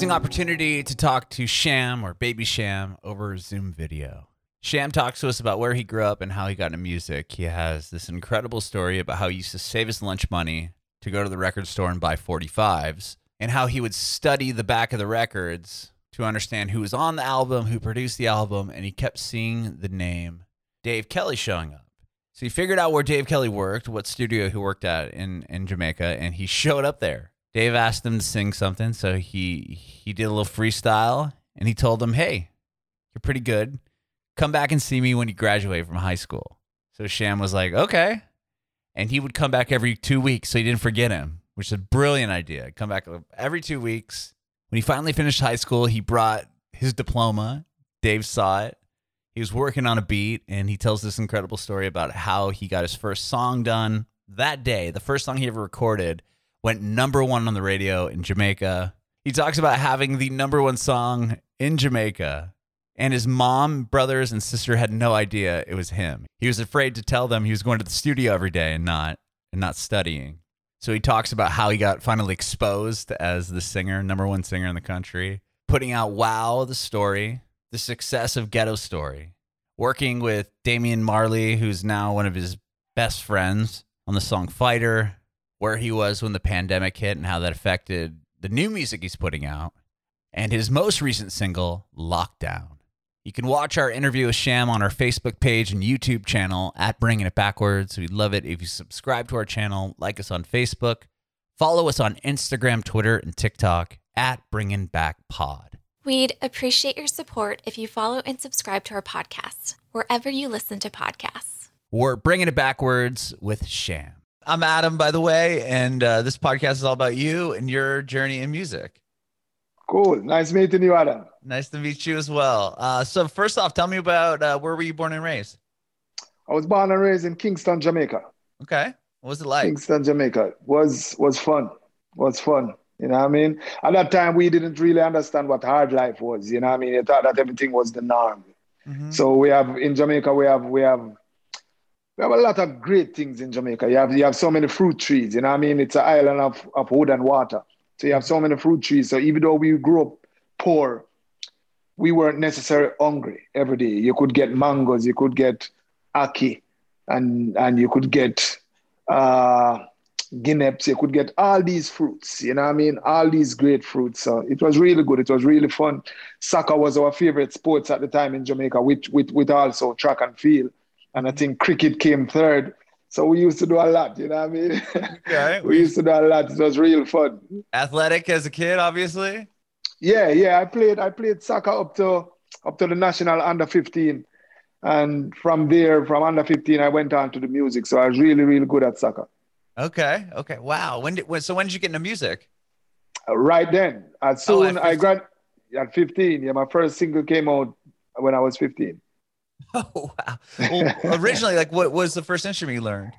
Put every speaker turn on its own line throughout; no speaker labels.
amazing opportunity to talk to Cham or Baby Cham over Zoom video. Cham talks to us about where he grew up and how he got into music. He has this incredible story about how he used to save his lunch money to go to the record store and buy 45s, and how he would study the back of the records to understand who was on the album, who produced the album, and he kept seeing the name Dave Kelly showing up. So he figured out where Dave Kelly worked, what studio he worked at in, in Jamaica, and he showed up there. Dave asked him to sing something, so he he did a little freestyle, and he told him, "Hey, you're pretty good. Come back and see me when you graduate from high school." So Cham was like, "Okay," and he would come back every two weeks, so he didn't forget him, which is a brilliant idea. Come back every two weeks. When he finally finished high school, he brought his diploma. Dave saw it. He was working on a beat, and he tells this incredible story about how he got his first song done that day. The first song he ever recorded went number one on the radio in Jamaica. He talks about having the number one song in Jamaica, and his mom, brothers, and sister had no idea it was him. He was afraid to tell them he was going to the studio every day and not and not studying. So he talks about how he got finally exposed as the singer, number one singer in the country, putting out Wow, the story, the success of Ghetto Story, working with Damian Marley, who's now one of his best friends on the song Fighter, where he was when the pandemic hit and how that affected the new music he's putting out, and his most recent single, Lockdown. You can watch our interview with Cham on our Facebook page and YouTube channel at Bringing It Backwards. We'd love it if you subscribe to our channel, like us on Facebook, follow us on Instagram, Twitter, and TikTok at Bringing Back Pod.
We'd appreciate your support if you follow and subscribe to our podcast wherever you listen to podcasts.
We're Bringing It Backwards with Cham. I'm Adam, by the way, and uh, this podcast is all about you and your journey in music.
Cool. Nice meeting you, Adam.
Nice to meet you as well. Uh, so, first off, tell me about uh, where were you born and raised?
I was born and raised in Kingston, Jamaica.
Okay. What was it like?
Kingston, Jamaica. Was was fun. Was fun. You know what I mean? At that time, we didn't really understand what hard life was. You know what I mean? You thought that everything was the norm. Mm-hmm. So we have in Jamaica, we have we have we have a lot of great things in Jamaica. You have you have so many fruit trees. You know what I mean? It's an island of, of wood and water. So you have so many fruit trees. So even though we grew up poor, we weren't necessarily hungry every day. You could get mangoes, you could get ackee, and and you could get uh, guineps, you could get all these fruits, you know what I mean? All these great fruits. So it was really good. It was really fun. Soccer was our favorite sports at the time in Jamaica, with with, with also track and field and I think cricket came third. So we used to do a lot, you know what I mean? Okay. we used to do a lot. It was real fun.
Athletic as a kid, obviously.
Yeah, yeah. I played I played soccer up to up to the national under 15. And from there, from under 15, I went on to the music. So I was really, really good at soccer.
Okay. Okay. Wow. When did when, so when did you get into music?
Uh, right then. As oh, soon oh, I grad at 15. Yeah, my first single came out when I was 15.
Oh wow! Well, originally, like, what was the first instrument you learned?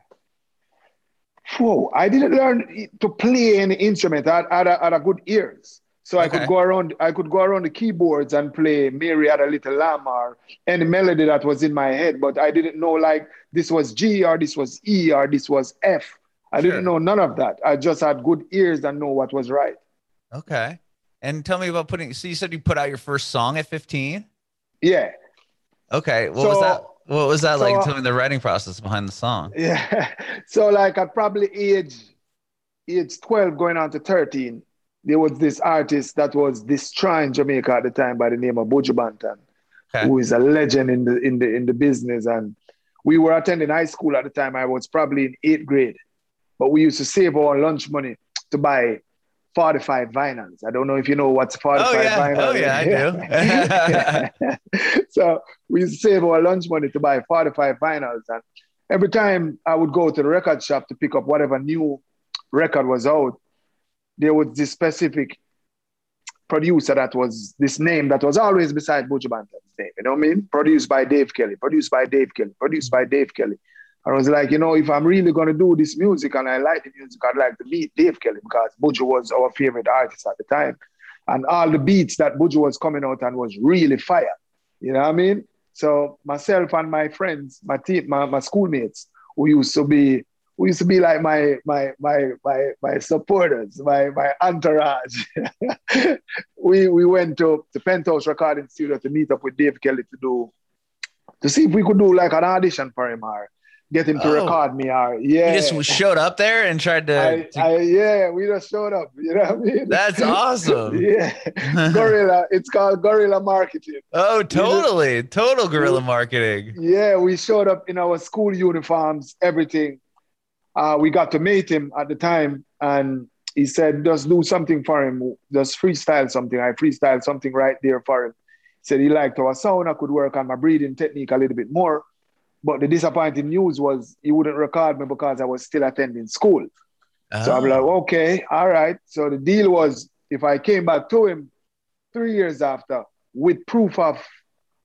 Whoa! I didn't learn to play any instrument. I had, I had a good ears, so okay. I could go around. I could go around the keyboards and play "Mary Had a Little Lamb" or any melody that was in my head. But I didn't know like this was G or this was E or this was F. I sure. didn't know none of that. I just had good ears and know what was right.
Okay. And tell me about putting. So you said you put out your first song at 15.
Yeah.
Okay. What so, was that? What was that so, like? Tell me the writing process behind the song.
Yeah. So like at probably age age 12 going on to 13, there was this artist that was destroying Jamaica at the time by the name of Buju Banton, okay. who is a legend in the in the in the business. And we were attending high school at the time. I was probably in eighth grade. But we used to save our lunch money to buy 45 vinyls. I don't know if you know what's 45 oh,
yeah. Oh, yeah,
I do. so we save our lunch money to buy 45 vinyls. And every time I would go to the record shop to pick up whatever new record was out, there was this specific producer that was this name that was always beside Buju Banton's name. You know what I mean? Produced by Dave Kelly, produced by Dave Kelly, produced by Dave Kelly. I was like, you know, if I'm really gonna do this music and I like the music, I'd like to meet Dave Kelly because Buju was our favorite artist at the time. And all the beats that Buju was coming out and was really fire. You know what I mean? So myself and my friends, my team, my, my schoolmates, who used to be who used to be like my my my my my supporters, my my entourage. we we went to the Penthouse Recording Studio to meet up with Dave Kelly to do to see if we could do like an audition for him or get him to oh. record me or yeah.
You just showed up there and tried to,
I,
to...
I, yeah, we just showed up. You know what I mean?
That's awesome.
yeah. gorilla. It's called gorilla marketing.
Oh, totally. Total gorilla marketing.
Yeah, we showed up in our school uniforms, everything. Uh, we got to meet him at the time and he said, just do something for him. Just freestyle something. I freestyled something right there for him. He said he liked our sound. I could work on my breathing technique a little bit more. But the disappointing news was he wouldn't record me because I was still attending school. Oh. So I'm like, ah. okay, all right. So the deal was if I came back to him three years after with proof of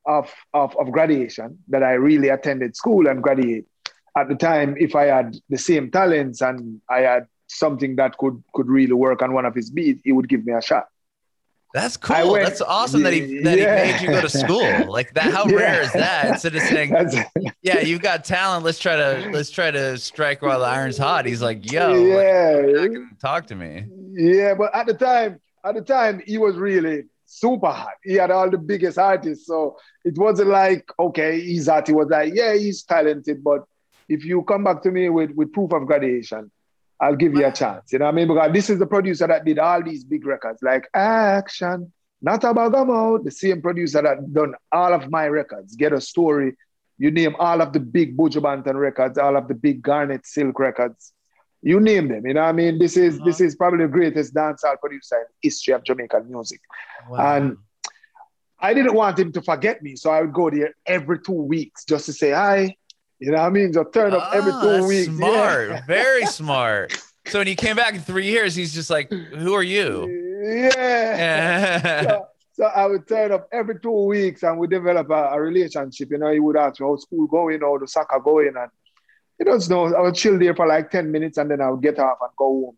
of, of, of graduation that I really attended school and graduate. At the time, if I had the same talents and I had something that could could really work on one of his beats, he would give me a shot.
That's cool. Went, That's awesome that he that yeah. he made you go to school. Like that. How yeah. rare is that? Instead of saying, "Yeah, you've got talent. Let's try to let's try to strike while the iron's hot." He's like, "Yo, yeah, like, talk to me."
Yeah, but at the time, at the time, he was really super hot. He had all the biggest artists, so it wasn't like, okay, he's hot. He was like, yeah, he's talented, but if you come back to me with with proof of graduation, I'll give you a chance. You know what I mean? Because this is the producer that did all these big records, like Action, Not About Gamo, the same producer that done all of my records, Ghetto Story. You name all of the big Buju Banton records, all of the big Garnet Silk records. You name them. You know what I mean? This is uh-huh. this is probably the greatest dancehall producer in history of Jamaican music. Wow. And I didn't want him to forget me, so I would go there every two weeks just to say hi you know what I mean? Just turn up every two
ah,
weeks.
Smart, yeah. very smart. So when he came back in three years, he's just like, "Who are you?"
Yeah. so, so, I would turn up every two weeks, and we develop a, a, relationship. You know, he would ask me how school going, how the soccer going, and you know, know, I would chill there for like ten minutes, and then I would get off and go home.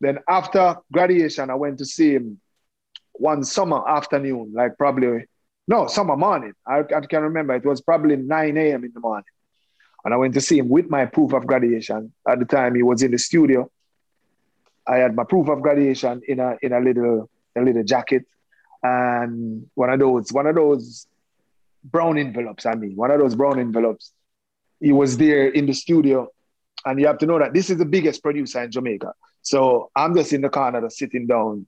Then after graduation, I went to see him one summer afternoon, like probably no summer morning. I, I can remember it was probably 9 a.m. in the morning. And I went to see him with my proof of graduation. At the time, he was in the studio. I had my proof of graduation in a in a little a little jacket, and one of those one of those brown envelopes. I mean, one of those brown envelopes. He was there in the studio, and you have to know that this is the biggest producer in Jamaica. So I'm just in the corner, just sitting down.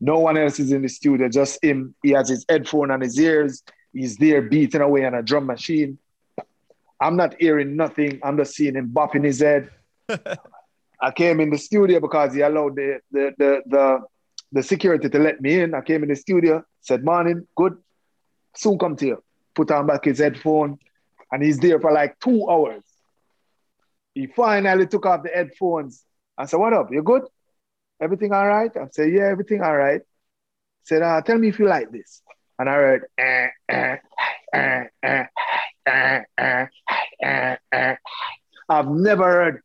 No one else is in the studio, just him. He has his headphone on his ears. He's there beating away on a drum machine. I'm not hearing nothing. I'm just seeing him bopping his head. I came in the studio because he allowed the, the, the, the, the security to let me in. I came in the studio, said, morning, good. Soon come to you. Put on back his headphone. And he's there for like two hours. He finally took off the headphones. I said, what up? You good? Everything all right? I said, yeah, everything all right. said, uh, tell me if you like this. And I heard, eh, eh, eh, eh, I've never heard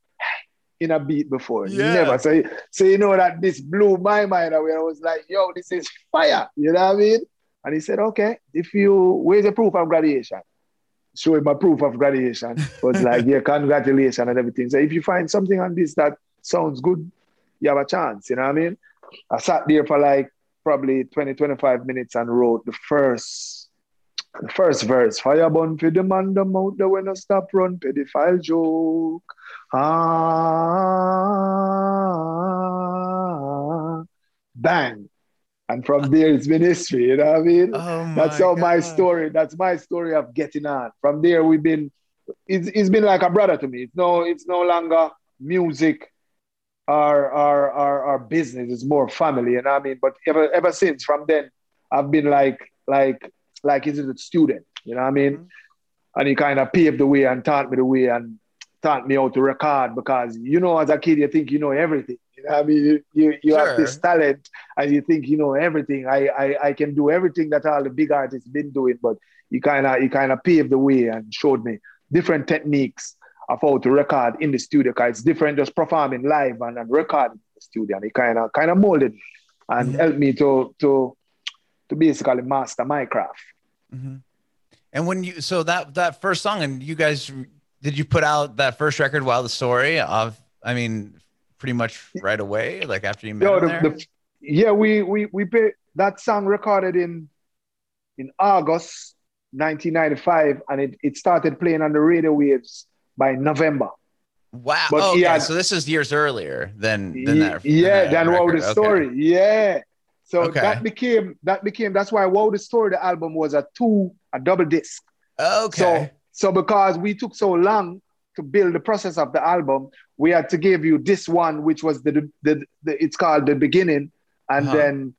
in a beat before. Yeah. Never. So, so you know that this blew my mind away. I was like, yo, this is fire. You know what I mean? And he said, okay, if you, where's the proof of graduation? Show him a proof of graduation. Was like, yeah, congratulations and everything. So if you find something on this that sounds good, you have a chance. You know what I mean? I sat there for like probably 20, 25 minutes and wrote the first first verse, fire burn for the man them out there when I stop run pedophile joke. Ah, bang. And from there it's been history, you know what I mean? Oh that's how God. my story, that's my story of getting on. From there we've been it's, it's been like a brother to me. It's no, it's no longer music or, or, or, or business, it's more family, you know what I mean? But ever ever since from then, I've been like like like he's a student, you know what I mean? Mm-hmm. And he kind of paved the way and taught me the way and taught me how to record because, you know, as a kid, you think you know everything. You know I mean? You, you, you sure. have this talent and you think you know everything. I, I, I can do everything that all the big artists been doing, but he kind of he kind of paved the way and showed me different techniques of how to record in the studio because it's different just performing live and, and recording in the studio. And he kind of kind of molded and mm-hmm. helped me to to to basically master my craft.
Mm-hmm. And when you so that that first song and you guys did you put out that first record while the story of I mean, pretty much right away, like after you met Yo, the, the,
yeah, we we we pay, that song recorded in in August 1995, and it, it started playing on the radio waves by November.
Wow. But okay. Had, so this is years earlier than, than that.
Yeah, than, that Wow the Story. Okay. Yeah. So okay. that became that became that's why Wow the Story, the album was a two, a double disc.
Okay.
So so because we took so long to build the process of the album, we had to give you this one, which was the the, the, the it's called the beginning, and uh-huh. then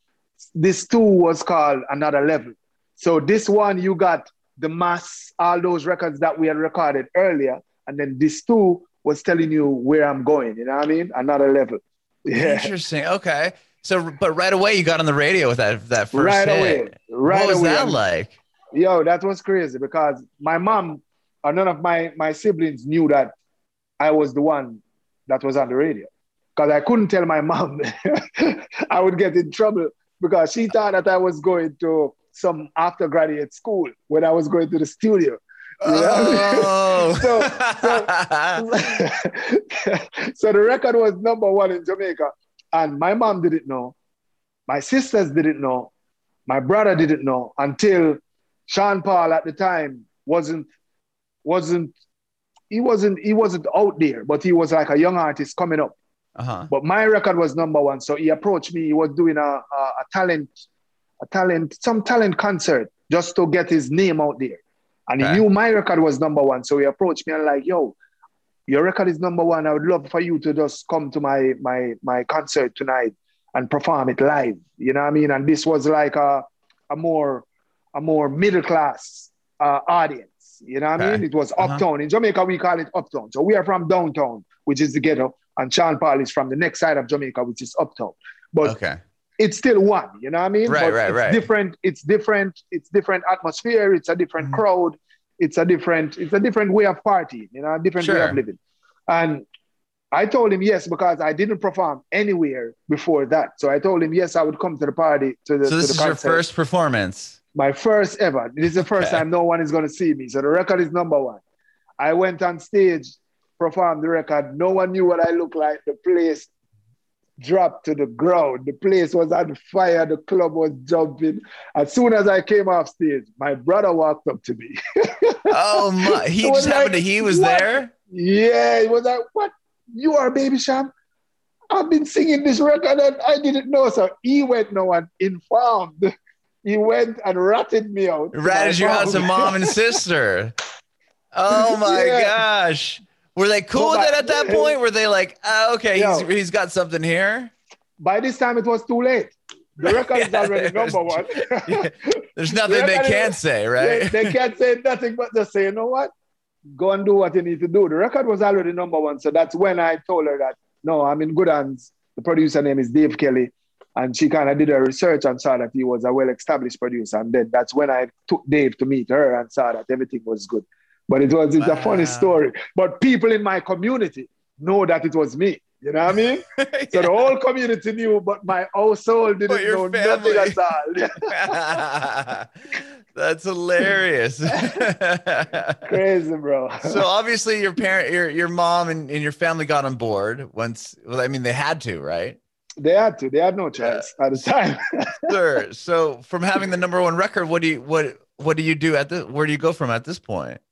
this two was called another level. So this one you got the mass, all those records that we had recorded earlier, and then this two was telling you where I'm going. You know what I mean? Another level.
Yeah. Interesting. Okay. So, but right away you got on the radio with that that first
right
hit.
away. Right
what was
away.
that like?
Yo, that was crazy because my mom or none of my my siblings knew that I was the one that was on the radio because I couldn't tell my mom. I would get in trouble because she thought that I was going to some after graduate school when I was going to the studio. Oh. so, so, so the record was number one in Jamaica, and my mom didn't know, my sisters didn't know, my brother didn't know until Sean Paul at the time wasn't wasn't he wasn't he wasn't out there, but he was like a young artist coming up. Uh-huh. But my record was number one, so he approached me. He was doing a, a, a talent, a talent, some talent concert just to get his name out there. And he knew my record was number one. So he approached me and like, yo, your record is number one. I would love for you to just come to my my my concert tonight and perform it live. You know what I mean? And this was like a a more a more middle class uh, audience. You know what I mean? It was uh-huh. uptown. Uh-huh. In Jamaica, we call it uptown. So we are from downtown, which is the ghetto, and Sean Paul is from the next side of Jamaica, which is uptown. But okay it's still one, you know what I mean?
Right,
but
right,
it's
right.
Different, it's different, it's different atmosphere, it's a different mm-hmm. crowd, it's a different, it's a different way of partying, you know, a different sure. way of living. And I told him yes because I didn't perform anywhere before that. So I told him yes, I would come to the party to the.
So this
is
concert. your first performance.
My first ever. This is the first okay. time no one is going to see me. So the record is number one. I went on stage, performed the record. No one knew what I looked like. The place dropped to the ground. The place was on fire. The club was jumping. As soon as I came off stage, my brother walked up to me.
oh my! He just happened to. He was what? there.
Yeah, he was like, "What? You are Baby Cham? I've been singing this record and I didn't know." So he went no one informed. He went and ratted me out.
Ratted you out to mom and sister. Oh my yeah. gosh. Were they cool with it at that point? Were they like, oh, okay, he's, he's got something here?
By this time, it was too late. The record yeah, is already number one.
yeah. There's nothing the they can is, say, right?
They, they, can't say nothing but just say, you know what? Go and do what you need to do. The record was already number one. So that's when I told her that, no, I'm in good hands. The producer name is Dave Kelly. And she kind of did her research and saw that he was a well established producer. And then that's when I took Dave to meet her and saw that everything was good. But it was it's wow. a funny story. But people in my community know that it was me. You know what I mean? yeah. So the whole community knew, but my household didn't know family. nothing at
all. That's hilarious.
Crazy, bro.
so obviously your parent, your your mom and, and your family got on board once. Well, I mean, they had to, right?
They had to. They had no choice yeah. at the time.
sure. So from having the number one record, what do you what what do you do at the where do you go from at this point?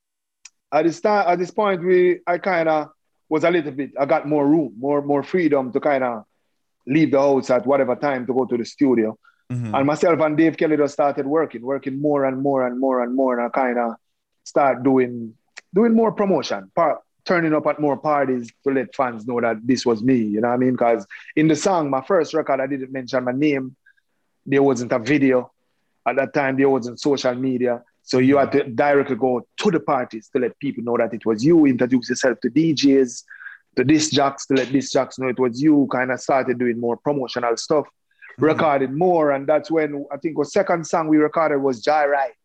At this time, at this point, we I kind of was a little bit. I got more room, more more freedom to kind of leave the house at whatever time to go to the studio. Mm-hmm. And myself and Dave Kelly just started working, working more and more and more and more, and I kind of start doing doing more promotion, part, turning up at more parties to let fans know that this was me. You know what I mean? Because in the song, my first record, I didn't mention my name. There wasn't a video at that time. There wasn't social media. So you had to directly go to the parties to let people know that it was you, introduce yourself to DJs, to disc jocks, to let disc jocks know it was you, kind of started doing more promotional stuff, mm-hmm. recorded more. And that's when I think the second song we recorded was Joyride.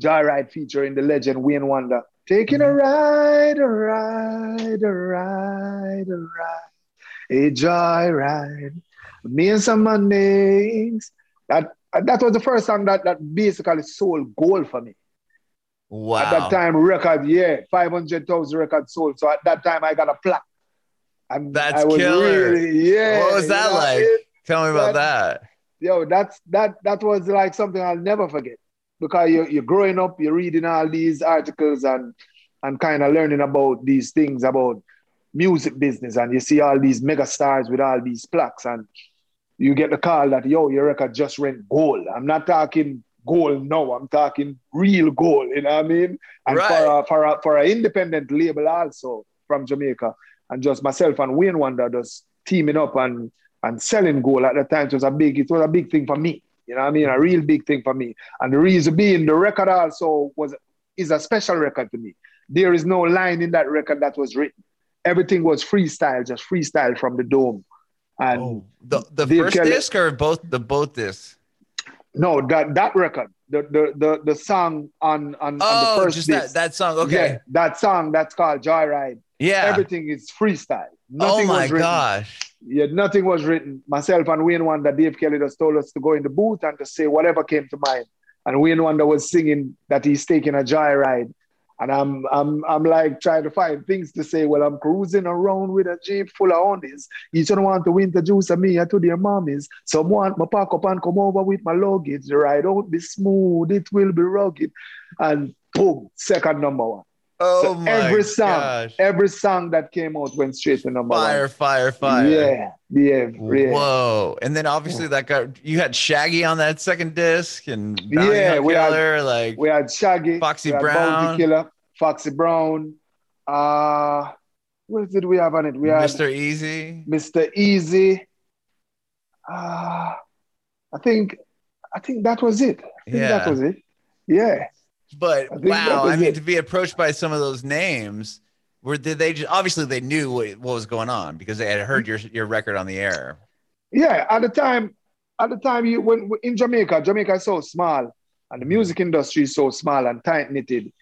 Joyride featuring the legend Wayne Wonder. Taking a mm-hmm. ride, a ride, a ride, a ride, a joyride. Me and some my names. That Uh, that was the first song that, that basically sold gold for me.
Wow.
At that time, record, yeah, 500,000 records sold. So at that time, I got a plaque. And
That's I was killer.
Really, yeah.
What was that like? Tell me about that, that.
Yo, that's that that was like something I'll never forget because you're, you're growing up, you're reading all these articles and and kind of learning about these things about music business, and you see all these mega stars with all these plaques, and you get the call that yo, your record just went gold. I'm not talking gold now. I'm talking real gold. You know what I mean? And right. for a, for a, for an independent label also from Jamaica, and just myself and Wayne Wonder just teaming up and and selling gold at the time. It was a big it was a big thing for me. You know what I mean? A real big thing for me. And the reason being, the record also was is a special record to me. There is no line in that record that was written. Everything was freestyle, just freestyle from the dome. And oh,
the, the first Kelly, disc or both the both discs?
No, that that record, the the the, the song on on,
oh,
on the oh,
first just disc, that, that song. Okay, yeah,
that song that's called Joyride.
Yeah,
everything is freestyle.
Oh nothing oh my gosh!
Yeah, nothing was written. Myself and Wayne Wonder, Dave Kelly just told us to go in the booth and to say whatever came to mind. And Wayne Wonder was singing that he's taking a joyride. And I'm I'm I'm like trying to find things to say. Well, I'm cruising around with a jeep full of honeys. Each one want to winter juice and me to their mommies. Some want my pack up and come over with my luggage. The ride won't be smooth, it will be rugged. And boom, second number one.
Oh so my
every song,
gosh.
every song that came out went straight to number
fire,
one.
Fire, fire, fire.
Yeah, yeah, yeah.
Whoa! And then obviously that got you had Shaggy on that second disc, and
Bounty yeah, we
Killer,
had,
like
we had Shaggy,
Foxy
had
Brown,
Bounty Killer, Foxy Brown. Uh what did we have on it? We had
Mr. Easy,
Mr. Easy. Uh, I think, I think that was it. I think
yeah.
that was it. Yeah.
But I wow, I mean, it. to be approached by some of those names, were did they just obviously they knew what, what was going on because they had heard your your record on the air.
Yeah, at the time, at the time you when in Jamaica, Jamaica is so small, and the music industry is so small and tight knitted.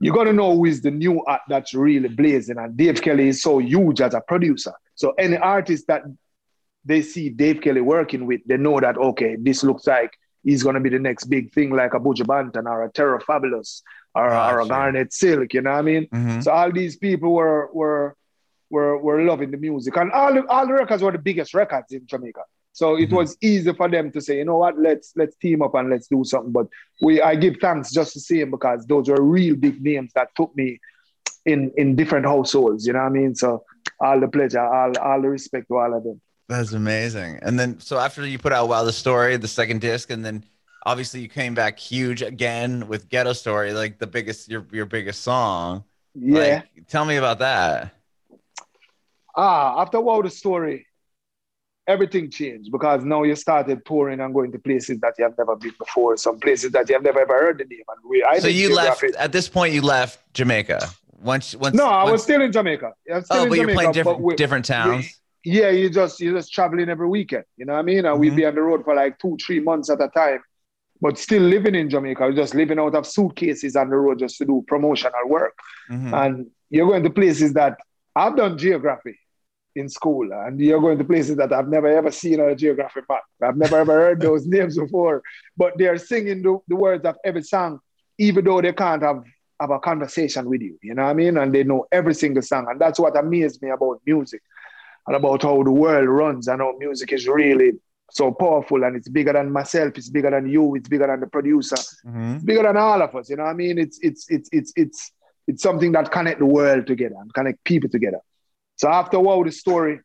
You got to know who is the new art that's really blazing, and Dave Kelly is so huge as a producer. So any artist that they see Dave Kelly working with, they know that okay, this looks like he's going to be the next big thing like a Banton or a Terror Fabulous or, oh, or a Garnet Silk, you know what I mean?
Mm-hmm.
So all these people were were were were loving the music. And all the, all the records were the biggest records in Jamaica. So it mm-hmm. was easy for them to say, you know what, let's let's team up and let's do something. But we I give thanks just the same because those were real big names that took me in in different households, you know what I mean? So all the pleasure, all all the respect to all of them.
That's amazing. And then, so after you put out Wow the Story, the second disc, and then obviously you came back huge again with Ghetto Story, like the biggest, your your biggest song.
Yeah.
Like, tell me about that.
Ah, after Wow the Story, everything changed because now you started touring and going to places that you have never been before, some places that you have never ever heard the name. And we, I
so you left at this point. You left Jamaica once. Once
no, I was still in Jamaica.
oh, but Jamaica, you're playing different we, different towns
yeah, you just you just traveling every weekend. You know what I mean? And mm-hmm. we'd be on the road for like two, three months at a time, but still living in Jamaica, just living out of suitcases on the road just to do promotional work.
Mm-hmm.
And you're going to places that I've done geography in school, and you're going to places that I've never ever seen on a geography map. I've never ever heard those names before, but they're singing the, the words of every song, even though they can't have have a conversation with you. You know what I mean? And they know every single song, and that's what amazed me about music and about how the world runs and how music is really so powerful and it's bigger than myself, it's bigger than you, it's bigger than the producer,
mm-hmm.
it's bigger than all of us. You know what I mean? It's it's it's it's it's it's something that connect the world together and connect people together. So after wow the story,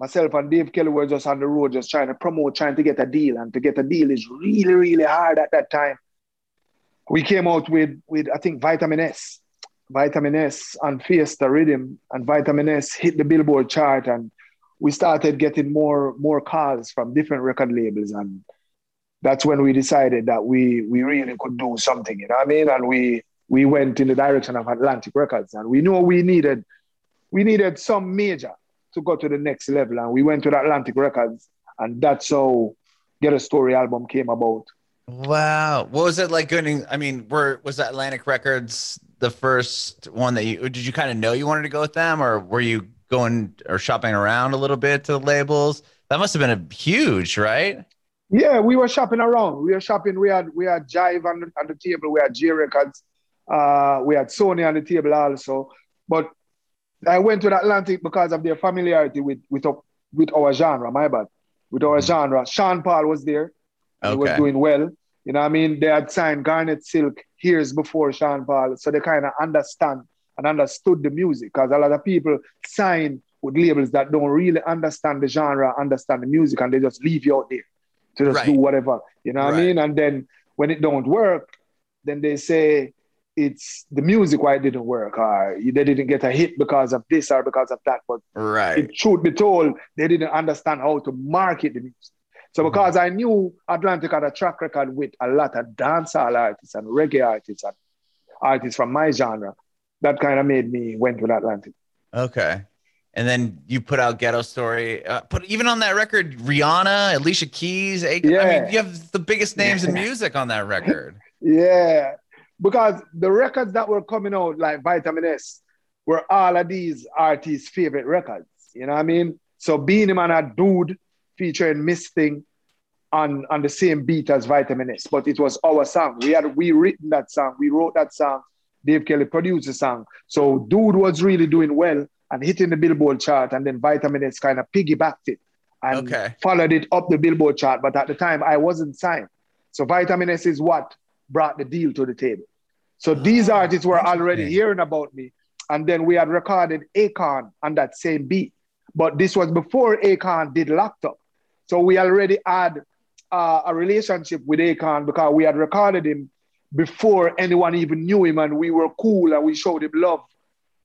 myself and Dave Kelly were just on the road, just trying to promote, trying to get a deal. And to get a deal is really, really hard at that time. We came out with with I think vitamin S. Vitamin S and Fiesta Rhythm and Vitamin S hit the Billboard chart and we started getting more more calls from different record labels and that's when we decided that we we really could do something, you know what I mean? And we we went in the direction of Atlantic Records and we knew we needed we needed some major to go to the next level and we went to Atlantic Records and that's how Ghetto Story album came about.
Wow. What was it like going I mean, were was Atlantic Records the first one that you did you kind of know you wanted to go with them or were you going or shopping around a little bit to the labels that must have been a huge right
yeah we were shopping around we were shopping we had we had jive on the, on the table we had j records uh, we had sony on the table also but I went to Atlantic because of their familiarity with with with our genre. My bad, with our mm-hmm. genre. Sean Paul was there. Okay. He was doing well. You know, I mean, they had signed Garnet Silk years before Sean Paul, so they kind of understand and understood the music. Because a lot of people sign with labels that don't really understand the genre, understand the music, and they just leave you out there to just right. do whatever. You know what right. I mean? And then when it don't work, then they say it's the music why it didn't work or they didn't get a hit because of this or because of that. But
right.
If truth be told, they didn't understand how to market the music. So mm-hmm. because. I knew Atlantic had a track record with a lot of dancehall artists and reggae artists and artists from my genre, that kind of made me went with Atlantic.
Okay. And then you put out Ghetto Story. Uh, put even on that record, Rihanna, Alicia Keys. Akon, yeah. I mean, you have the biggest names in music on that record.
yeah, because the records that were coming out, like Vitamin S, were all of these artists' favorite records. You know what I mean? So Beenie Man a Dude featuring Miss Thing on, on the same beat as Vitamin S, but it was our song. We had we written that song, we wrote that song. Dave Kelly produced the song. So Dude was really doing well and hitting the Billboard chart, and then Vitamin S kind of piggybacked it and okay. followed it up the Billboard chart. But at the time, I wasn't signed. So Vitamin S is what brought the deal to the table. So oh, these artists were already hearing about me. And then we had recorded Akon on that same beat. But this was before Akon did Locked Up. So we already had uh, a relationship with Akon because we had recorded him before anyone even knew him and we were cool and we showed him love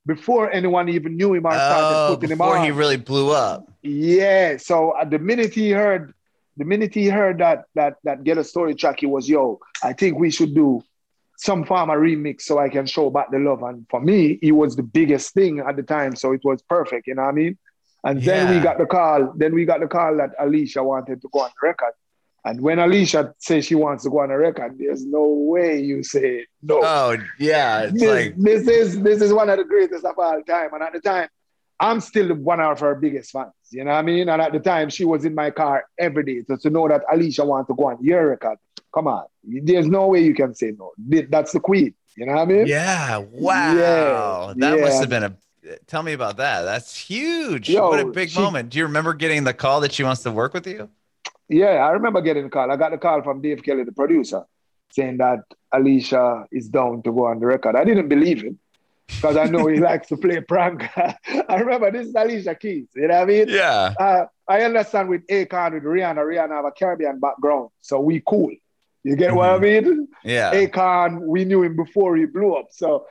before anyone even knew him or started oh, putting him on.
Before he really blew up.
Yeah. So uh, the minute he heard, the minute he heard that that that Ghetto Story track, he was, yo, I think we should do some form of remix so I can show back the love. And for me, he was the biggest thing at the time. So it was perfect, you know what I mean? And yeah. then we got the call, then we got the call that Alicia wanted to go on the record. And when Alicia says she wants to go on a record, there's no way you say no.
Oh yeah,
this, like... this is this is one of the greatest of all time. And at the time, I'm still one of her biggest fans. You know what I mean? And at the time, she was in my car every day. So to know that Alicia wants to go on your record, come on, there's no way you can say no. That's the queen. You know what I mean?
Yeah. Wow. Yeah, that yeah. must have been a. Tell me about that. That's huge. Yo, what a big she, moment. Do you remember getting the call that she wants to work with you?
Yeah, I remember getting the call. I got the call from Dave Kelly, the producer, saying that Alicia is down to go on the record. I didn't believe him because I know he likes to play prank. I remember this is Alicia Keys. You know what I mean?
Yeah.
Uh, I understand with Akon, with Rihanna, Rihanna have a Caribbean background, so we cool. You get what I mm-hmm. mean?
Yeah.
Akon, we knew him before he blew up. So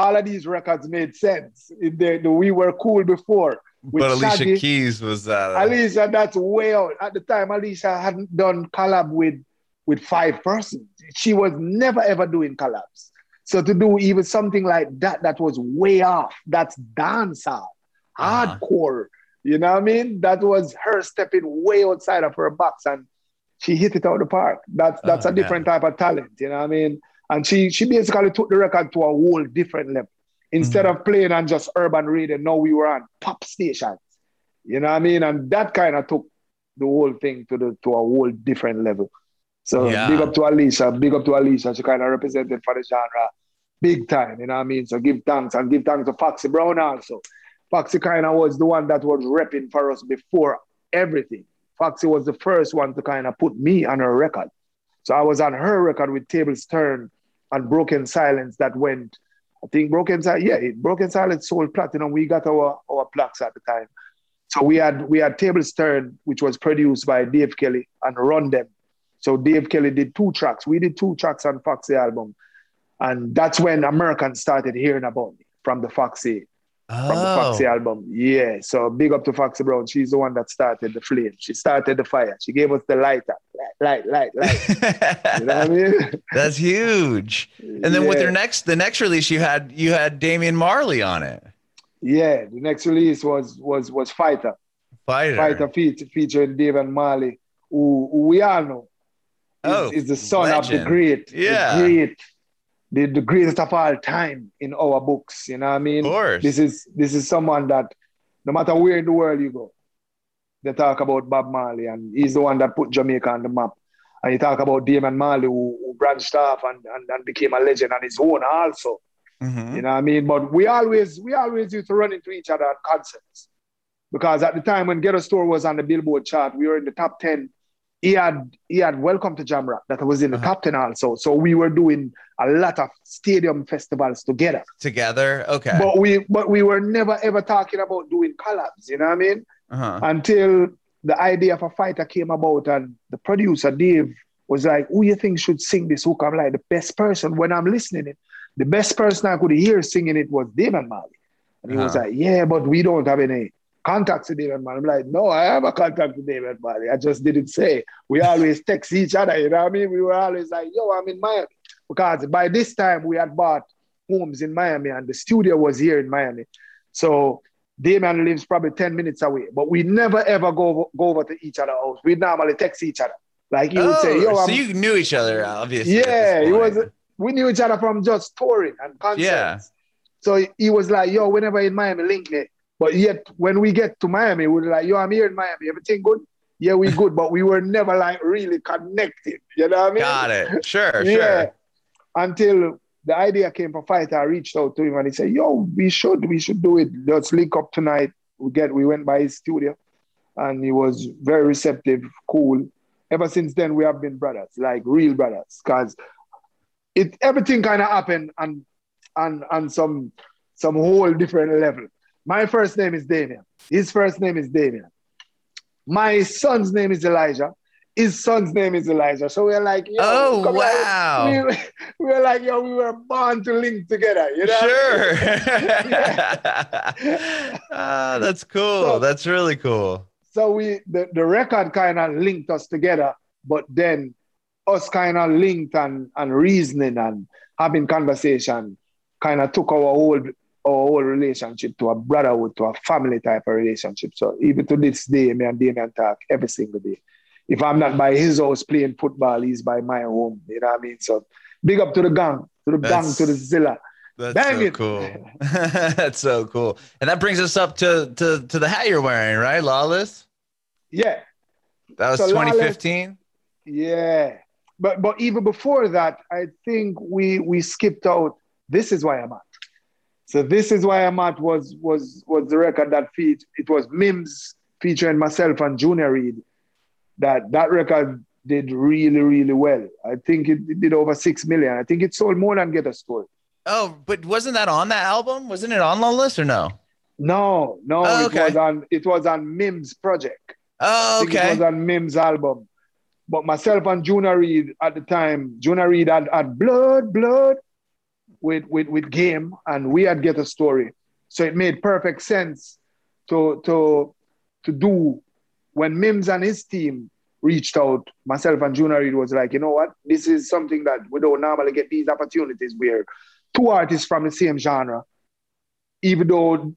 all of these records made sense. The, the, we were cool before
but Alicia Shaggy. Keys was that.
Uh... Alicia, that's way out. At the time, Alicia hadn't done collab with with five persons. She was never ever doing collabs. So to do even something like that, that was way off. That's dancehall, uh-huh. hardcore. You know what I mean? That was her stepping way outside of her box, and she hit it out of the park. That's that's oh, a different type of talent. You know what I mean? And she she basically took the record to a whole different level. Instead mm-hmm. of playing on just urban radio, now we were on pop stations. You know what I mean? And that kind of took the whole thing to the to a whole different level. So yeah. big up to Alicia, big up to Alicia. She kind of represented for the genre big time. You know what I mean? So give thanks and give thanks to Foxy Brown also. Foxy kind of was the one that was repping for us before everything. Foxy was the first one to kind of put me on her record. So I was on her record with Tables Turn and Broken Silence that went I think Broken Silence, yeah, Broken Silence sold platinum. We got our, our plaques at the time. So we had we had Tables Turn, which was produced by Dave Kelly and Run Them. So Dave Kelly did two tracks. We did two tracks on Foxy album. And that's when Americans started hearing about me from the Foxy oh. from the Foxy oh. album. Yeah. So big up to Foxy Brown. She's the one that started the flame. She started the fire. She gave us the lighter. Light, light, light, light. you know what I mean?
That's huge. And then yeah. with your next the next release, you had you had Damian Marley on it.
Yeah, the next release was was was Fighter.
Fighter.
Fighter feature, featuring Damian Marley, who, who we all know is, oh, is the son legend. of the great,
yeah.
the great the, the greatest of all time in our books. You know what I mean?
Of course.
This is this is someone that no matter where in the world you go, they talk about Bob Marley, and he's the one that put Jamaica on the map. And you talk about Damian Marley, who, who branched off and, and, and became a legend on his own also. Mm-hmm. You know what I mean? But we always we always used to run into each other at concerts. Because at the time when Ghetto Store was on the Billboard chart, we were in the top 10. He had he had Welcome to Jamrock that was in the uh-huh. top 10 also. So we were doing a lot of stadium festivals together.
Together? Okay.
But we but we were never ever talking about doing collabs, you know what I mean? Uh-huh. Until the idea of a fighter came about and the producer Dave was like, who you think should sing this hook? I'm like, the best person when I'm listening it, the best person I could hear singing it was Damian Marley. And he uh-huh. was like, yeah, but we don't have any contacts with Damian Marley. I'm like, no, I have a contact with David Marley. I just didn't say. We always text each other, you know what I mean? We were always like, yo, I'm in Miami. Because by this time we had bought homes in Miami and the studio was here in Miami. So Damian lives probably 10 minutes away, but we never ever go, go over to each other's house. We normally text each other. Like he oh, would say, oh, "Yo,
I'm, so you knew each other, obviously."
Yeah, he was. We knew each other from just touring and concerts. Yeah. So he was like, "Yo, whenever in Miami, link me." But yet, when we get to Miami, we are like, "Yo, I'm here in Miami. Everything good?" Yeah, we good, but we were never like really connected. You know what I mean?
Got it. Sure,
yeah.
sure.
Until the idea came for fight, I reached out to him and he said, "Yo, we should, we should do it. Let's link up tonight." We get, we went by his studio, and he was very receptive, cool ever since then we have been brothers, like real brothers, because it everything kind of happened on on on some some whole different level. My first name is Damian. His first name is Damian. My son's name is Elijah. His son's name is Elijah. So we're like,
oh wow.
We, we were like, yo, we were born to link together. You know?
Sure. ah, that's cool. So, that's really cool
so we the, the record kind of linked us together, but then us kind of linked and, and reasoning and having conversation kind of took our whole our whole relationship to a brotherhood, to a family type of relationship. So even to this day, me and Damian talk every single day. If I'm not by his house playing football, he's by my home. You know what I mean? So big up to the gang, to the that's, gang, to the Zilla.
That's Bang so it. cool. that's so cool. And that brings us up to to to the hat you're wearing, right? Lawless?
Yeah.
That was so 2015?
yeah. But but even before that, I think we we skipped out This Is Why I'm At. So This Is Why I'm At was was was the record that feat it was Mims featuring myself and Junior Reid. That that record did really, really well. I think it, it, did over six million. I think it sold more than Ghetto Story.
Oh, but wasn't that on that album? Wasn't it on the list or no?
No, no, oh, okay. it was on it was on Mims project.
Oh, okay.
it was on Mims album. But myself and Junior Reid at the time, Junior Reid had, had blood, blood with, with, with game, and we had Ghetto Story. So it made perfect sense to, to, to do when Mims and his team reached out, myself and Junior Reid was like, you know what? This is something that we don't normally get these opportunities where two artists from the same genre, even though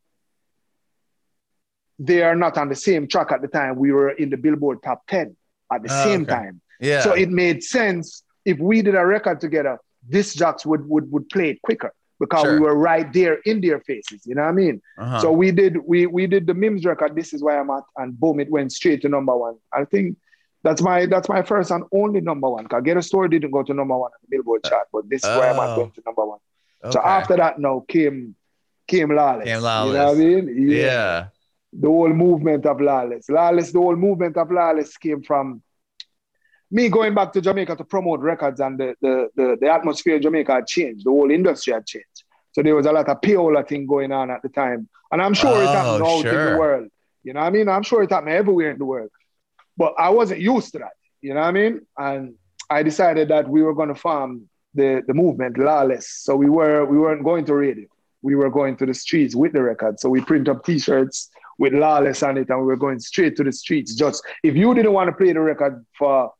they are not on the same track at the time. We were in the Billboard top 10 at the oh, same okay. time.
Yeah.
So it made sense if we did a record together, this jocks would, would, would play it quicker because sure. we were right there in their faces. You know what I mean? Uh-huh. So we did we we did the Mims record. This is why I'm at, and boom, it went straight to number one. I think that's my that's my first and only number one. Cause Ghetto Story didn't go to number one on the Billboard chart, but this is oh. why I'm at going to number one. Okay. So after that, now came came Lawless.
Came Lawless.
You know what I mean?
yeah. yeah
the whole movement of Lawless. Lawless, the whole movement of Lawless came from me going back to Jamaica to promote records and the, the, the, the atmosphere in Jamaica had changed. The whole industry had changed. So there was a lot of payola thing going on at the time. And I'm sure oh, it happened oh, out sure. in the world. You know what I mean? I'm sure it happened everywhere in the world. But I wasn't used to that. You know what I mean? And I decided that we were going to form the, the movement, Lawless. So we were we weren't going to radio. We were going to the streets with the record. So we print up t-shirts with Lawless on it, and we were going straight to the streets. Just if you didn't want to play the record for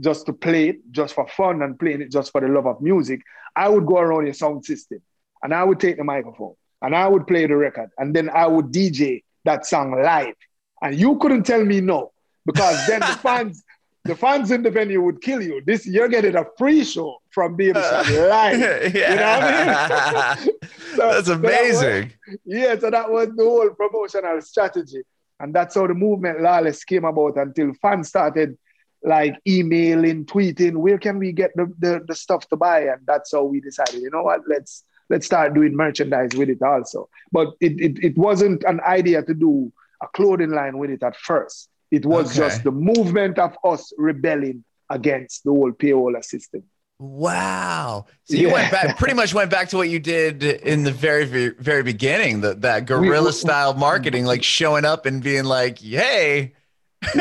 just to play it, just for fun and playing it just for the love of music, I would go around your sound system and I would take the microphone and I would play the record and then I would DJ that song live. And you couldn't tell me no because then the fans the fans in the venue would kill you. This you're getting a free show from being uh, live. Yeah. You know what I
mean? so, that's amazing. So that
was, yeah, so that was the whole promotional strategy. And that's how the movement Lawless came about until fans started like emailing, tweeting, where can we get the, the, the stuff to buy? And that's how we decided, you know what, let's let's start doing merchandise with it also. But it, it, it wasn't an idea to do a clothing line with it at first. It was okay. just the movement of us rebelling against the whole payola system.
Wow. So you yeah. went back, pretty much went back to what you did in the very, very, very beginning, the, that guerrilla we, style marketing, like showing up and being like, hey.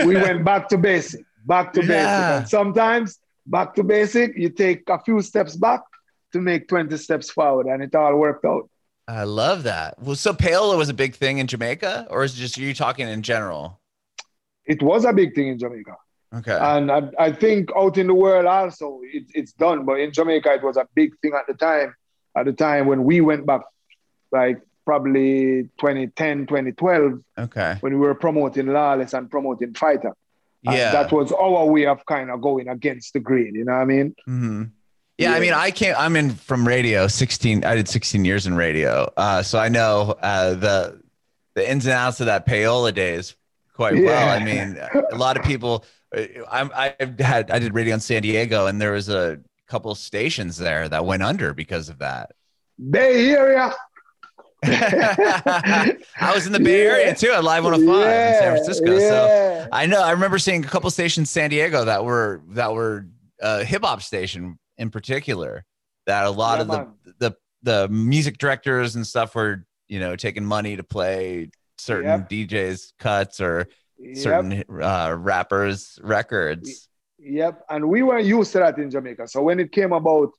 we went back to basic, back to yeah. basic. And sometimes back to basic, you take a few steps back to make 20 steps forward, and it all worked out.
I love that. Well, so payola was a big thing in Jamaica, or is it just you talking in general?
It was a big thing in Jamaica.
Okay.
And I, I think out in the world also it, it's done, but in Jamaica it was a big thing at the time. At the time when we went back, like probably 2010, 2012.
Okay.
When we were promoting Lawless and promoting Fighter. Yeah. that was our way of kind of going against the grain. You know what I mean?
Mm-hmm. Yeah, yeah, I mean, I can't. I'm in from radio. 16. I did 16 years in radio, uh, so I know uh, the the ins and outs of that payola days quite yeah. well. I mean, a lot of people. Uh, I'm, I've had I did radio in San Diego, and there was a couple stations there that went under because of that.
Bay Area.
I was in the Bay yeah. Area too at Live 105 yeah, in San Francisco. Yeah. So I know I remember seeing a couple stations in San Diego that were that were uh, hip hop station in particular. That a lot of the, the the music directors and stuff were you know taking money to play certain yep. DJs cuts or certain yep. uh, rappers records.
Yep, and we were used to that in Jamaica. So when it came about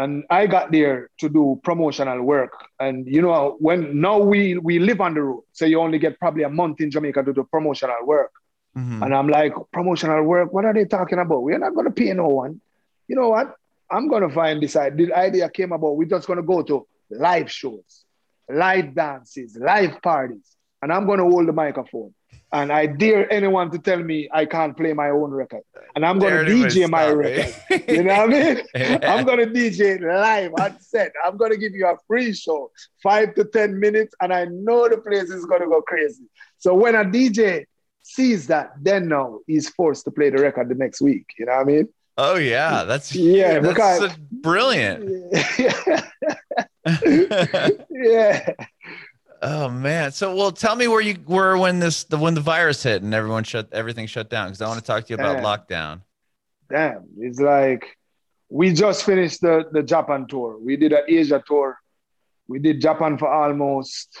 and I got there to do promotional work. And you know, when now we we live on the road, so you only get probably a month in Jamaica to do promotional work. Mm-hmm. And I'm like, promotional work? What are they talking about? We're not gonna pay no one. You know what? I'm gonna find this idea. The idea came about. We're just gonna go to live shows, live dances, live parties, and I'm gonna hold the microphone. And I dare anyone to tell me I can't play my own record. And I'm going to DJ my record. you know what I mean? I'm going to DJ live on set. I'm going to give you a free show, five to 10 minutes. And I know the place is going to go crazy. So when a DJ sees that, then now he's forced to play the record the next week. You know what I mean?
Oh yeah, that's yeah, that's because, brilliant.
Yeah. yeah.
Oh man. So well tell me where you were when this the when the virus hit and everyone shut everything shut down because I want to talk to you about Damn. lockdown.
Damn. It's like we just finished the, the Japan tour. We did an Asia tour. We did Japan for almost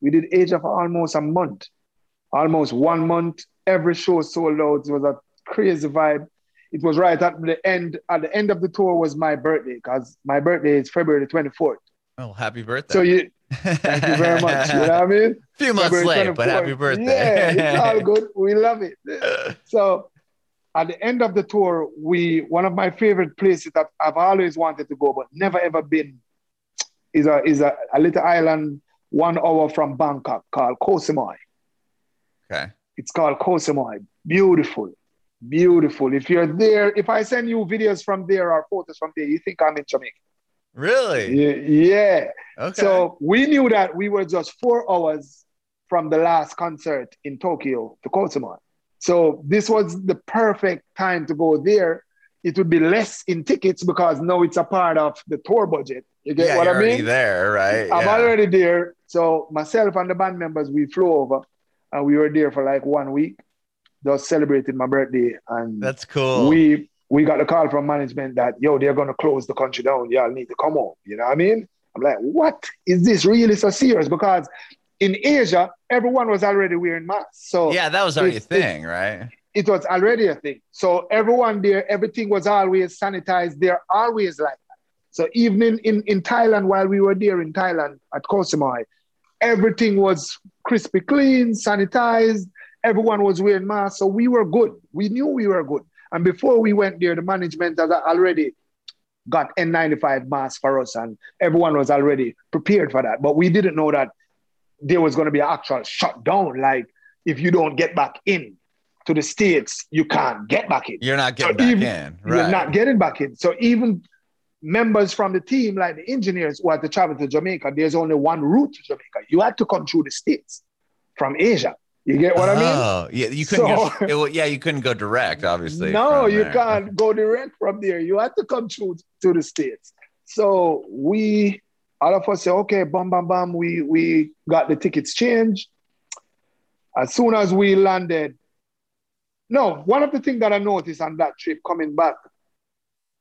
we did Asia for almost a month. Almost one month. Every show sold out. It was a crazy vibe. It was right at the end. At the end of the tour was my birthday because my birthday is February 24th.
Oh, happy birthday!
So you Thank you very much. You know what I mean?
A few months February late, but happy birthday.
Yeah, it's all good. We love it. Uh. So at the end of the tour, we one of my favorite places that I've always wanted to go, but never ever been, is a is a, a little island one hour from Bangkok called Koh Samui.
Okay.
It's called Koh Samui. Beautiful. Beautiful. If you're there, if I send you videos from there or photos from there, you think I'm in Jamaica.
Really?
Yeah. Okay. So we knew that we were just four hours from the last concert in Tokyo to Koh So this was the perfect time to go there. It would be less in tickets because now it's a part of the tour budget. You get
yeah,
what
I
mean?
there, right?
I'm yeah. already there. So myself and the band members, we flew over and we were there for like one week, just celebrating my birthday. And
that's cool.
We we got a call from management that, yo, they're going to close the country down. Y'all need to come home. You know what I mean? I'm like, what is this really so serious? Because in Asia, everyone was already wearing masks. So
yeah, that was already a thing, right?
It was already a thing. So everyone there, everything was always sanitized. They're always like that. So even in, in, in Thailand, while we were there in Thailand at Koh Samui, everything was crispy clean, sanitized. Everyone was wearing masks. So we were good. We knew we were good. And before we went there, the management has already got N95 masks for us, and everyone was already prepared for that. But we didn't know that there was going to be an actual shutdown. Like, if you don't get back in to the States, you can't get back in.
You're not getting so back even, in. Right.
You're not getting back in. So even members from the team, like the engineers who had to travel to Jamaica, there's only one route to Jamaica. You had to come through the States from Asia. You get what oh, I mean? Oh,
yeah. You couldn't. So, go, it, yeah, you couldn't go direct, obviously.
No, you there. can't go direct from there. You had to come through to the states. So we all of us say, okay, bam, bam, bam, we we got the tickets changed. As soon as we landed, no, one of the things that I noticed on that trip coming back,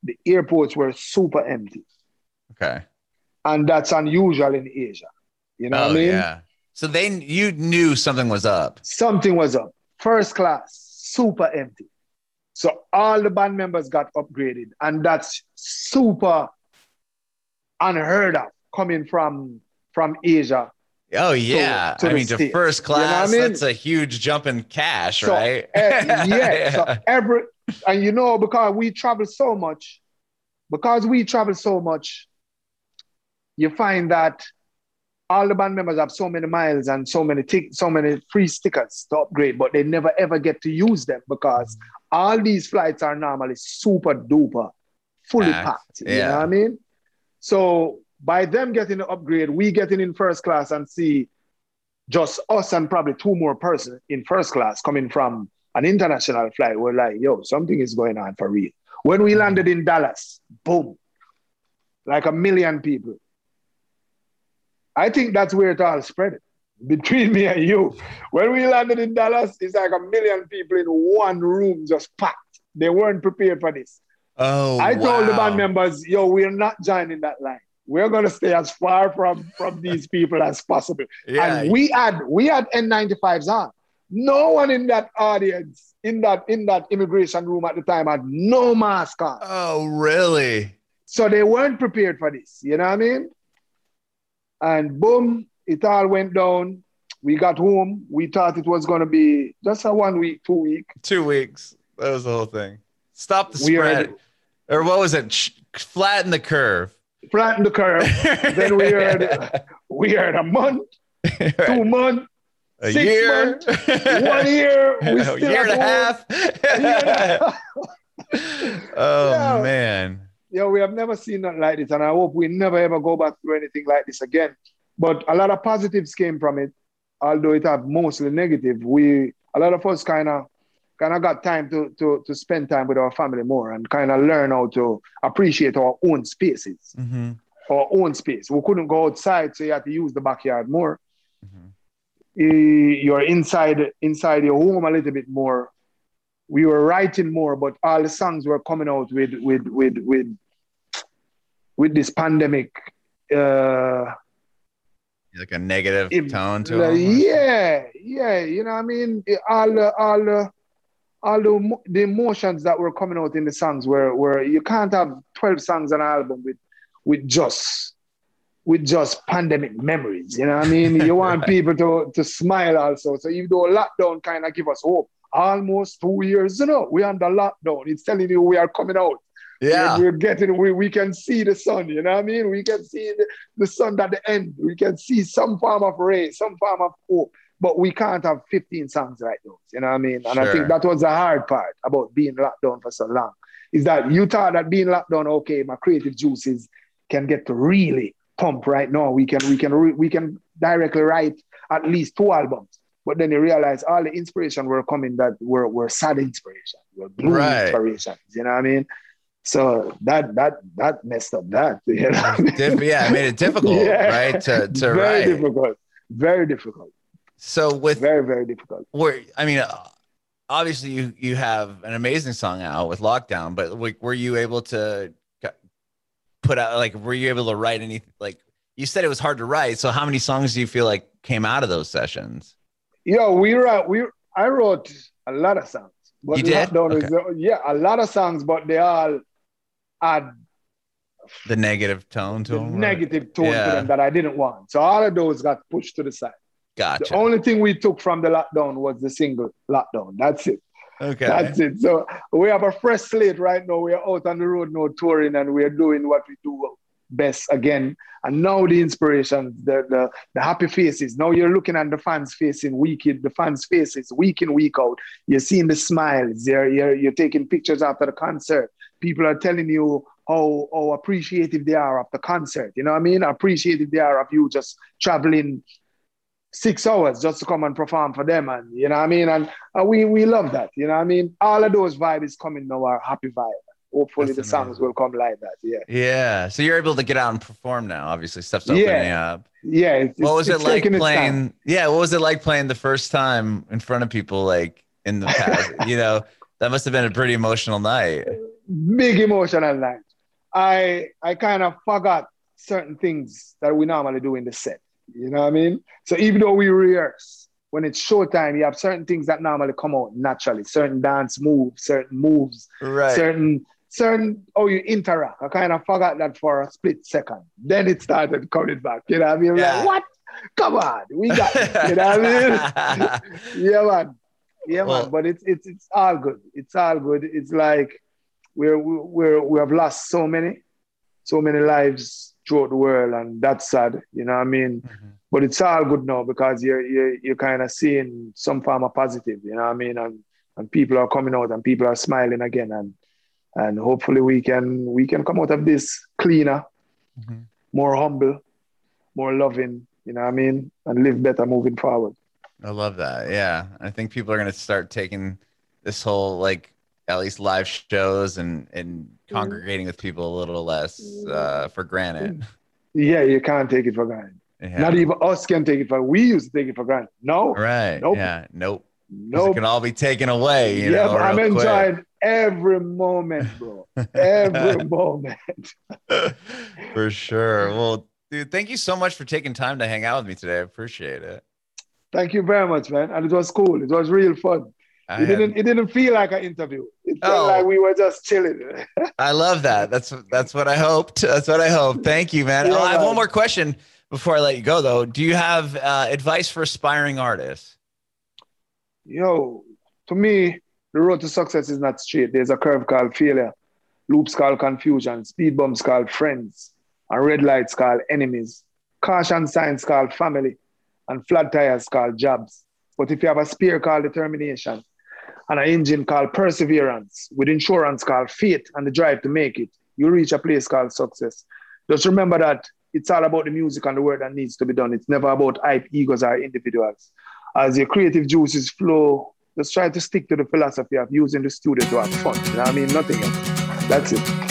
the airports were super empty.
Okay.
And that's unusual in Asia. You know oh, what I mean? Yeah.
So they you knew something was up.
Something was up. First class, super empty. So all the band members got upgraded, and that's super unheard of coming from from Asia.
Oh yeah, to, to I mean, to first class, you know I mean? that's a huge jump in cash,
so,
right?
uh, yeah. yeah. So every and you know because we travel so much, because we travel so much, you find that all the band members have so many miles and so many t- so many free stickers to upgrade, but they never ever get to use them because all these flights are normally super duper fully packed. You yeah. know what I mean? So by them getting the upgrade, we getting in first class and see just us and probably two more persons in first class coming from an international flight. We're like, yo, something is going on for real. When we mm. landed in Dallas, boom, like a million people. I think that's where it all spread between me and you. When we landed in Dallas, it's like a million people in one room just packed. They weren't prepared for this.
Oh,
I wow. told the band members, yo, we're not joining that line. We're gonna stay as far from from these people as possible. Yeah. And we had we had N95s on. No one in that audience, in that in that immigration room at the time, had no mask on.
Oh, really?
So they weren't prepared for this. You know what I mean? And boom, it all went down. We got home. We thought it was going to be just a one week, two week.
Two weeks. That was the whole thing. Stop the spread. or what was it? Flatten the curve.
Flatten the curve. then we heard we heard a month, right. two months,
a six year, months,
one year, we
a year and a half. oh yeah. man
yeah, we have never seen nothing like this, and I hope we never ever go back through anything like this again. But a lot of positives came from it, although it had mostly negative. We a lot of us kind of kind of got time to, to to spend time with our family more and kind of learn how to appreciate our own spaces, mm-hmm. our own space. We couldn't go outside, so you had to use the backyard more. Mm-hmm. You're inside inside your home a little bit more we were writing more, but all the songs were coming out with with with with with this pandemic. Uh,
like a negative it, tone to
uh, Yeah, yeah. You know, what I mean, all the all the all the, the emotions that were coming out in the songs were were you can't have twelve songs on an album with with just with just pandemic memories. You know what I mean? You want people to to smile also. So even though lockdown kind of give us hope, almost two years, you know, we're under lockdown. It's telling you we are coming out.
Yeah.
We're, we're, getting, we, we can see the sun, you know what I mean? We can see the, the sun at the end. We can see some form of ray, some form of hope, but we can't have 15 songs like those, you know what I mean? And sure. I think that was the hard part about being locked down for so long, is that you thought that being locked down, okay, my creative juices can get to really pump right now. We can, we can, we can directly write at least two albums. But then you realize all the inspiration were coming that were, were sad inspiration, were blue right. inspirations. You know what I mean? So that that that messed up that. You know
yeah, it made it difficult, yeah. right? To to
very
write.
difficult, very difficult.
So with
very very difficult.
Where I mean, obviously you you have an amazing song out with Lockdown, but like, were you able to put out like were you able to write any like you said it was hard to write? So how many songs do you feel like came out of those sessions?
Yeah, we wrote we I wrote a lot of songs.
But you did? Okay.
Is, yeah, a lot of songs, but they all add
the negative tone to them.
Negative tone yeah. to them that I didn't want. So all of those got pushed to the side.
Gotcha.
The only thing we took from the lockdown was the single lockdown. That's it.
Okay.
That's it. So we have a fresh slate right now. We are out on the road now touring and we are doing what we do best again. And now the inspiration, the, the, the happy faces. Now you're looking at the fans' facing week in, the fans' faces week in, week out. You're seeing the smiles. You're, you're, you're taking pictures after the concert people are telling you how, how appreciative they are of the concert. You know what I mean? Appreciative they are of you just traveling six hours just to come and perform for them. And you know what I mean? And, and we we love that. You know what I mean? All of those vibes coming now are happy vibe. Hopefully That's the songs will come like that. Yeah.
Yeah. So you're able to get out and perform now. Obviously, stuff's opening
yeah.
up.
Yeah.
It's, what was it like playing? Yeah. What was it like playing the first time in front of people, like in the past? you know, that must have been a pretty emotional night.
Big emotional night. I I kind of forgot certain things that we normally do in the set. You know what I mean? So even though we rehearse, when it's showtime, you have certain things that normally come out naturally, certain dance moves, certain moves,
right.
certain certain oh you interact. I kind of forgot that for a split second. Then it started coming back. You know what I mean? Yeah. Like, what? Come on, we got it. You know what I mean? yeah, man. Yeah, well, man. But it's it's it's all good. It's all good. It's like we're we're we have lost so many, so many lives throughout the world, and that's sad. You know what I mean? Mm-hmm. But it's all good now because you're you're, you're kind of seeing some form of positive. You know what I mean? And and people are coming out and people are smiling again, and and hopefully we can we can come out of this cleaner, mm-hmm. more humble, more loving. You know what I mean? And live better moving forward.
I love that. Yeah, I think people are gonna start taking this whole like at least live shows and and mm-hmm. congregating with people a little less uh, for granted.
Yeah, you can't take it for granted. Yeah. Not even us can take it for. We used to take it for granted. No.
Right. Nope. Yeah. Nope. Nope. It can all be taken away. You yeah, know,
I'm enjoying every moment, bro. Every moment.
for sure. Well, dude, thank you so much for taking time to hang out with me today. I appreciate it.
Thank you very much, man. And it was cool. It was real fun. I it didn't. It didn't feel like an interview. It felt oh, like we were just chilling.
I love that. That's that's what I hoped. That's what I hoped. Thank you, man. Yeah, oh, I have one more question before I let you go, though. Do you have uh, advice for aspiring artists?
Yo, to me, the road to success is not straight. There's a curve called failure, loops called confusion, speed bumps called friends, and red lights called enemies, caution signs called family, and flat tires called jobs. But if you have a spear called determination, and an engine called perseverance, with insurance called faith and the drive to make it, you reach a place called success. Just remember that it's all about the music and the work that needs to be done. It's never about hype, egos, or individuals. As your creative juices flow, just try to stick to the philosophy of using the studio to have fun. You know what I mean? Nothing else. That's it.